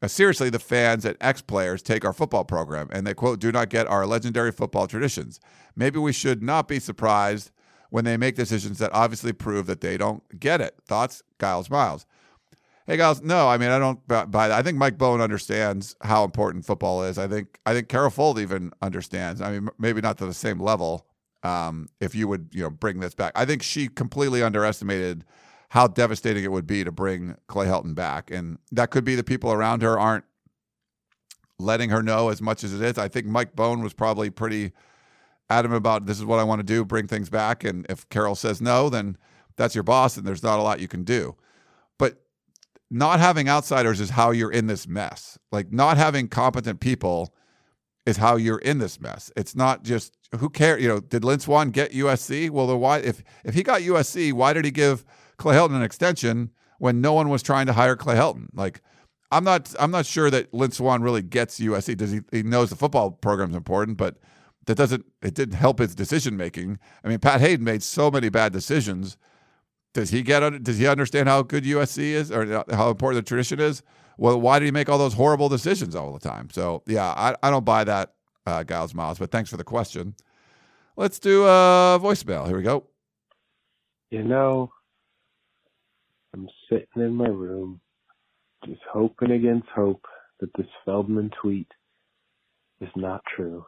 S1: Uh, seriously, the fans and ex players take our football program, and they, quote, do not get our legendary football traditions. Maybe we should not be surprised when they make decisions that obviously prove that they don't get it. Thoughts? Giles Miles. Hey Giles, no, I mean I don't buy that. I think Mike Bohn understands how important football is. I think I think Carol Folt even understands. I mean, maybe not to the same level. Um, if you would, you know, bring this back, I think she completely underestimated how devastating it would be to bring Clay Helton back, and that could be the people around her aren't letting her know as much as it is. I think Mike Bohn was probably pretty adamant about this is what I want to do, bring things back, and if Carol says no, then that's your boss, and there's not a lot you can do But not having outsiders is how you're in this mess. Like not having competent people is how you're in this mess. It's not just who cares. You know, did Lynn Swann get USC? Well, then why? If if he got USC, why did he give Clay Helton an extension when no one was trying to hire Clay Helton? Like, I'm not I'm not sure that Lynn Swann really gets USC. Does he? He knows the football program's important, but that doesn't it didn't help his decision making. I mean, Pat Hayden made so many bad decisions does he get? Does he understand how good USC is, or how important the tradition is? Well, why did he make all those horrible decisions all the time? So yeah, I, I don't buy that, uh, Giles Miles. But thanks for the question. Let's do a voicemail. Here we go.
S5: You know, sitting in my room, just hoping against hope that this Feldman tweet is not true.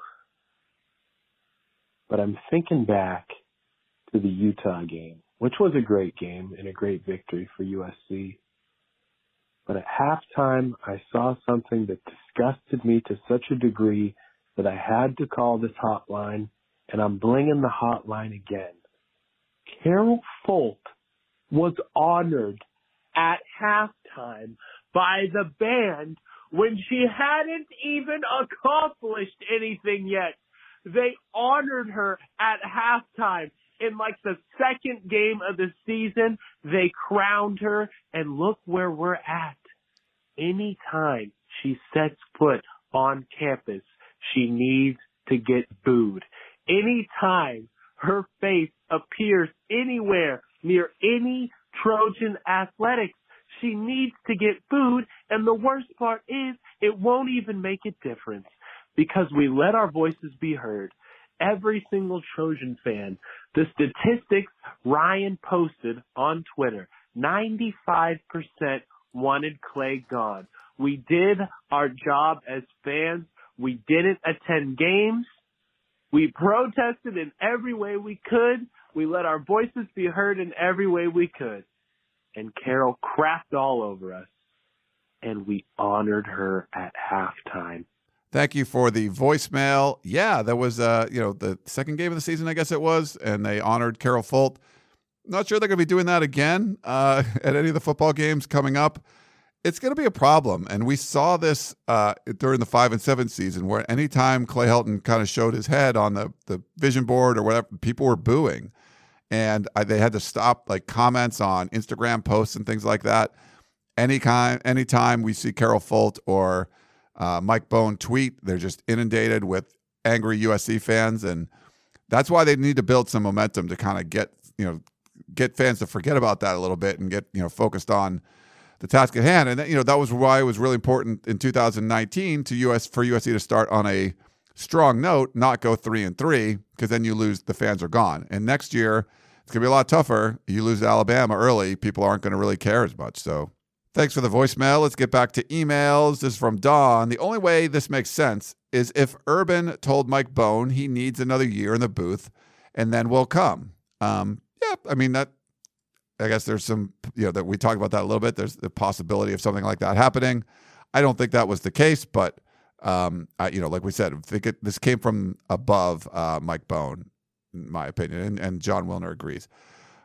S5: But I'm thinking back to the Utah game which was a great game and a great victory for USC. But at halftime, I saw something that disgusted me to such a degree that I had to call this hotline, and I'm blinging the hotline again. Carol Folt was honored at halftime by the band when she hadn't even accomplished anything yet. They honored her at halftime. In like the second game of the season, they crowned her and look where we're at. Anytime she sets foot on campus, she needs to get booed. Anytime her face appears anywhere near any Trojan athletics, she needs to get food, And the worst part is it won't even make a difference because we let our voices be heard. Every single Trojan fan, the statistics Ryan posted on Twitter, 95% wanted Clay gone. We did our job as fans. We didn't attend games. We protested in every way we could. We let our voices be heard in every way we could. And Carol crapped all over us. And we honored her at halftime.
S1: Thank you for the voicemail. Yeah, that was uh, you know, the second game of the season, I guess it was, and they honored Carol Folt. Not sure they're going to be doing that again uh, at any of the football games coming up. It's going to be a problem, and we saw this uh, during the five and seven season, where anytime Clay Helton kind of showed his head on the the vision board or whatever, people were booing, and I, they had to stop like comments on Instagram posts and things like that. Any kind, anytime we see Carol Folt or uh, Mike Bohn tweet, they're just inundated with angry USC fans, and that's why they need to build some momentum to kind of get you know get fans to forget about that a little bit and get you know focused on the task at hand. And you know that was why it was really important in 2019 to US for USC to start on a strong note, not go three and three, because then you lose the fans are gone. And next year it's gonna be a lot tougher. You lose Alabama early, people aren't going to really care as much. So thanks for the voicemail. Let's get back to emails. This is from Don. The only way this makes sense is if Urban told Mike Bohn he needs another year in the booth, and then we'll come. Um, yeah, I mean that I guess there's some, you know, that we talked about that a little bit. There's the possibility of something like that happening. I don't think that was the case, but, um, I, you know, like we said, I think it, this came from above uh, Mike Bohn, in my opinion, and, and Jon Wilner agrees.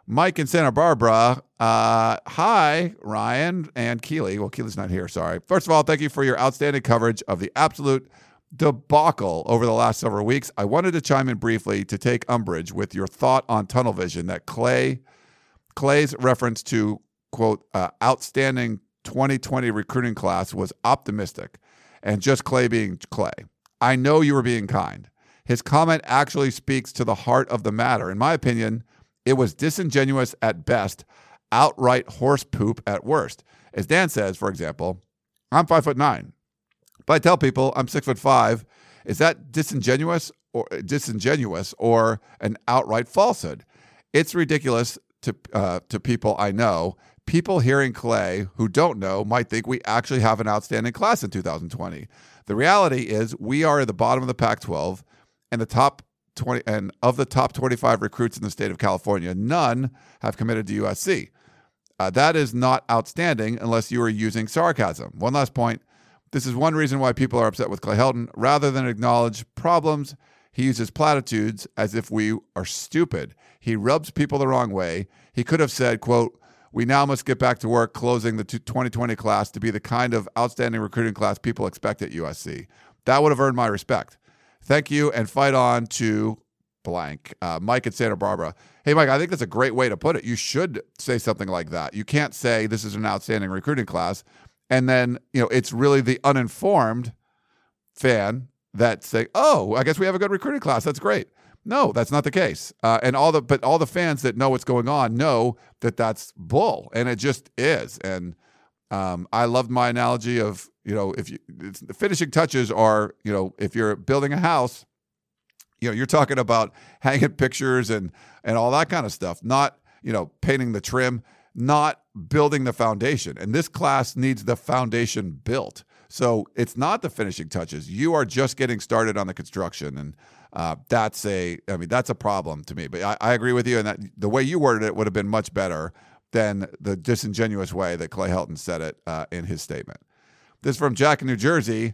S1: Mike in Santa Barbara. Uh, hi, Ryan and Keely. Well, Keely's not here. Sorry. First of all, thank you for your outstanding coverage of the absolute debacle over the last several weeks. I wanted to chime in briefly to take umbrage with your thought on tunnel vision that Clay Clay's reference to, quote, uh, outstanding 2020 recruiting class was optimistic and just Clay being Clay. I know you were being kind. His comment actually speaks to the heart of the matter. In my opinion, it was disingenuous at best, outright horse poop at worst. As Dan says, for example, I'm five foot nine, but I tell people I'm six foot five. Is that disingenuous or disingenuous or an outright falsehood? It's ridiculous to uh, to people I know. People hearing Clay who don't know might think we actually have an outstanding class in 2020. The reality is we are at the bottom of the Pac-12 and the top 20 and of the top 25 recruits in the state of California, none have committed to USC. Uh, that is not outstanding unless you are using sarcasm. One last point. This is one reason why people are upset with Clay Helton. Rather than acknowledge problems, he uses platitudes as if we are stupid. He rubs people the wrong way. He could have said, quote, we now must get back to work closing the 2020 class to be the kind of outstanding recruiting class people expect at USC. That would have earned my respect. Thank you and fight on to blank. Uh, Mike at Santa Barbara. Hey, Mike, I think that's a great way to put it. You should say something like that. You can't say this is an outstanding recruiting class. And then, you know, it's really the uninformed fan that say, "Oh, I guess we have a good recruiting class. That's great." No, that's not the case. Uh, and all the but all the fans that know what's going on know that that's bull, and it just is. And um, I loved my analogy of you know if you the finishing touches are you know if you're building a house, you know you're talking about hanging pictures and and all that kind of stuff, not you know painting the trim, not building the foundation. And this class needs the foundation built. So it's not the finishing touches. You are just getting started on the construction, and uh, that's a, I mean, that's a problem to me. But I, I agree with you, and that the way you worded it would have been much better than the disingenuous way that Clay Helton said it uh, in his statement. This from Jack in New Jersey.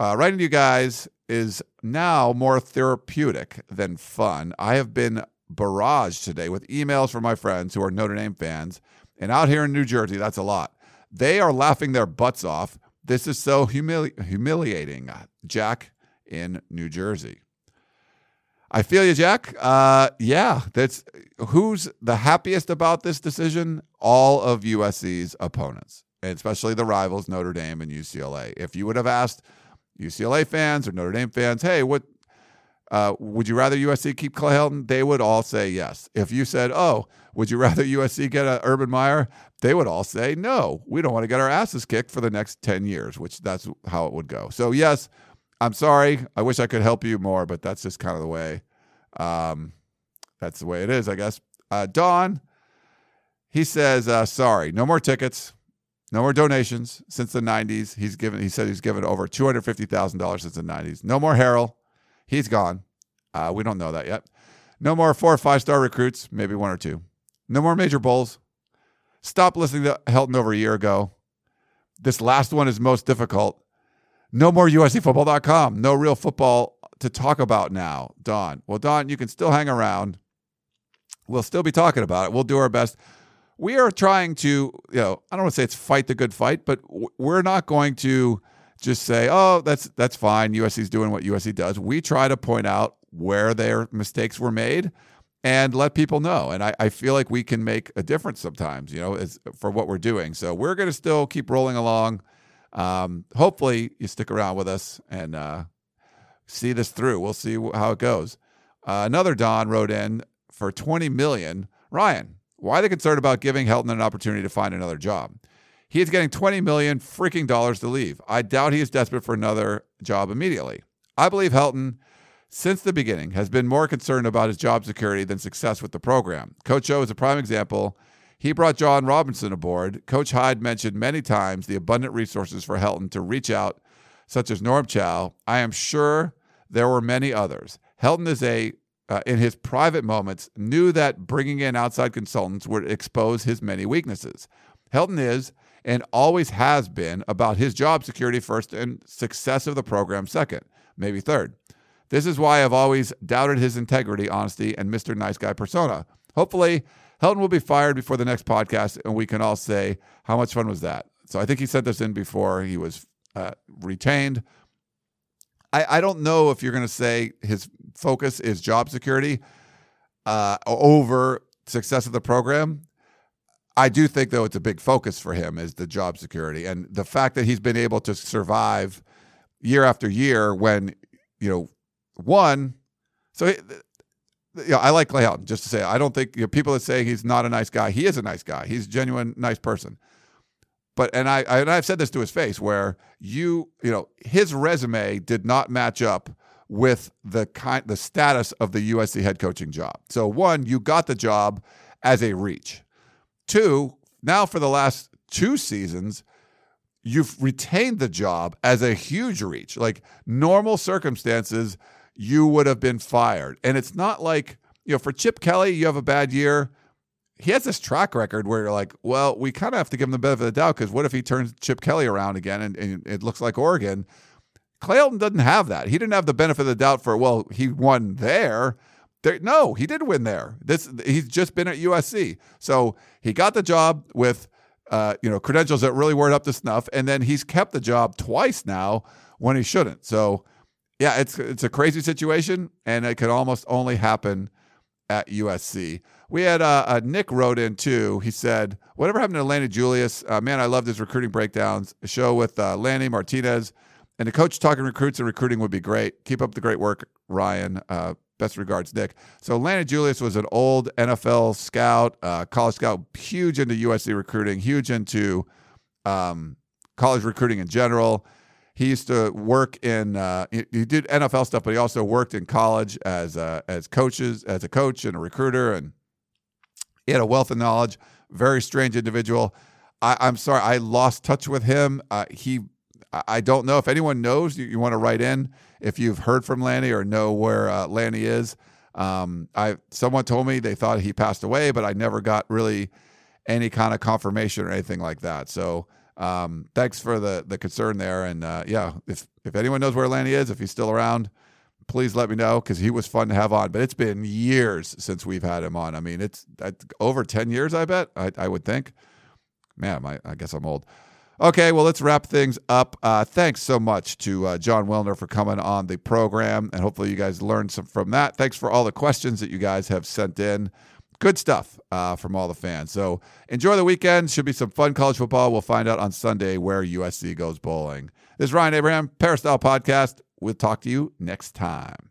S1: Uh, writing to you guys is now more therapeutic than fun. I have been barraged today with emails from my friends who are Notre Dame fans. And out here in New Jersey, that's a lot. They are laughing their butts off. This is so humili- humiliating. Jack in New Jersey. I feel you, Jack. Uh, yeah, that's who's the happiest about this decision? All of USC's opponents, especially the rivals Notre Dame and UCLA. If you would have asked UCLA fans or Notre Dame fans, hey, what uh, would you rather USC keep Clay Helton? They would all say yes. If you said, oh, would you rather USC get a Urban Meyer? They would all say no. We don't want to get our asses kicked for the next 10 years, which that's how it would go. So, yes, I'm sorry. I wish I could help you more, but that's just kind of the way. Um, that's the way it is, I guess. Uh, Don, he says, uh, sorry, no more tickets, no more donations since the 90s. He's given. He said he's given over $250,000 since the 90s. No more Harrell. He's gone. Uh, we don't know that yet. No more four or five star recruits, maybe one or two. No more major bowls. Stop listening to Helton over a year ago. This last one is most difficult. No more USCFootball.com. No real football to talk about now, Don. Well, Don, you can still hang around. We'll still be talking about it. We'll do our best. We are trying to, you know, I don't want to say it's fight the good fight, but we're not going to just say, "Oh, that's that's fine. USC's doing what USC does." We try to point out where their mistakes were made and let people know. And I, I feel like we can make a difference sometimes, you know, as, for what we're doing. So we're going to still keep rolling along. Um, hopefully, you stick around with us and uh, see this through. We'll see how it goes. Uh, another Don wrote in for 20 million. Ryan, why the concern about giving Helton an opportunity to find another job? He is getting 20 million freaking dollars to leave. I doubt he is desperate for another job immediately. I believe Helton, since the beginning, has been more concerned about his job security than success with the program. Coach O is a prime example. He brought John Robinson aboard. Coach Hyde mentioned many times the abundant resources for Helton to reach out, such as Norm Chow. I am sure there were many others. Helton is a uh, in his private moments, knew that bringing in outside consultants would expose his many weaknesses. Helton is and always has been about his job security first and success of the program second, maybe third. This is why I've always doubted his integrity, honesty, and Mr. Nice Guy persona. Hopefully, Helton will be fired before the next podcast, and we can all say, How much fun was that? So I think he sent this in before he was uh, retained. I, I don't know if you're going to say his focus is job security uh, over success of the program. I do think, though, it's a big focus for him is the job security and the fact that he's been able to survive year after year when, you know, one, so, know, I like Clay Helton, just to say, I don't think you know, people that say he's not a nice guy, he is a nice guy. He's a genuine, nice person. But, and I, I and I've said this to his face where you, you know, his resume did not match up with the kind, the status of the USC head coaching job. So, one, you got the job as a reach Two, now for the last two seasons, you've retained the job as a huge reach. Like normal circumstances, you would have been fired. And it's not like, you know, for Chip Kelly, you have a bad year. He has this track record where you're like, well, we kind of have to give him the benefit of the doubt because what if he turns Chip Kelly around again and, and it looks like Oregon? Clay Helton doesn't have that. He didn't have the benefit of the doubt for, well, he won there. There, no, he did win there. This he's just been at USC, so he got the job with uh, you know credentials that really weren't up to snuff, and then he's kept the job twice now when he shouldn't. So yeah, it's it's a crazy situation, and it could almost only happen at USC. We had uh, uh, Nick wrote in too. He said, "Whatever happened to Lanny Julius? Uh, man, I loved his recruiting breakdowns. A show with uh, Lanny Martinez." And the coach talking recruits and recruiting would be great. Keep up the great work, Ryan. Uh, Best regards, Nick. So Lanny Julius was an old NFL scout, uh, college scout, huge into USC recruiting, huge into um, college recruiting in general. He used to work in. Uh, he, he, did NFL stuff, but he also worked in college as uh, as coaches, as a coach and a recruiter, and he had a wealth of knowledge. Very strange individual. I, am sorry, I lost touch with him. Uh, he, I don't know if anyone knows. You, you want to write in if you've heard from Lanny or know where uh, Lanny is. Um, I someone told me they thought he passed away, but I never got really any kind of confirmation or anything like that. So um, thanks for the the concern there. And uh, yeah, if if anyone knows where Lanny is, if he's still around, please let me know because he was fun to have on. But it's been years since we've had him on. I mean, it's, it's over 10 years, I bet, I, I would think. Man, I guess I'm old. Okay, well, let's wrap things up. Uh, thanks so much to uh, Jon Wilner for coming on the program, and hopefully, you guys learned some from that. Thanks for all the questions that you guys have sent in. Good stuff uh, from all the fans. So enjoy the weekend. Should be some fun college football. We'll find out on Sunday where USC goes bowling. This is Ryan Abraham, Peristyle Podcast. We'll talk to you next time.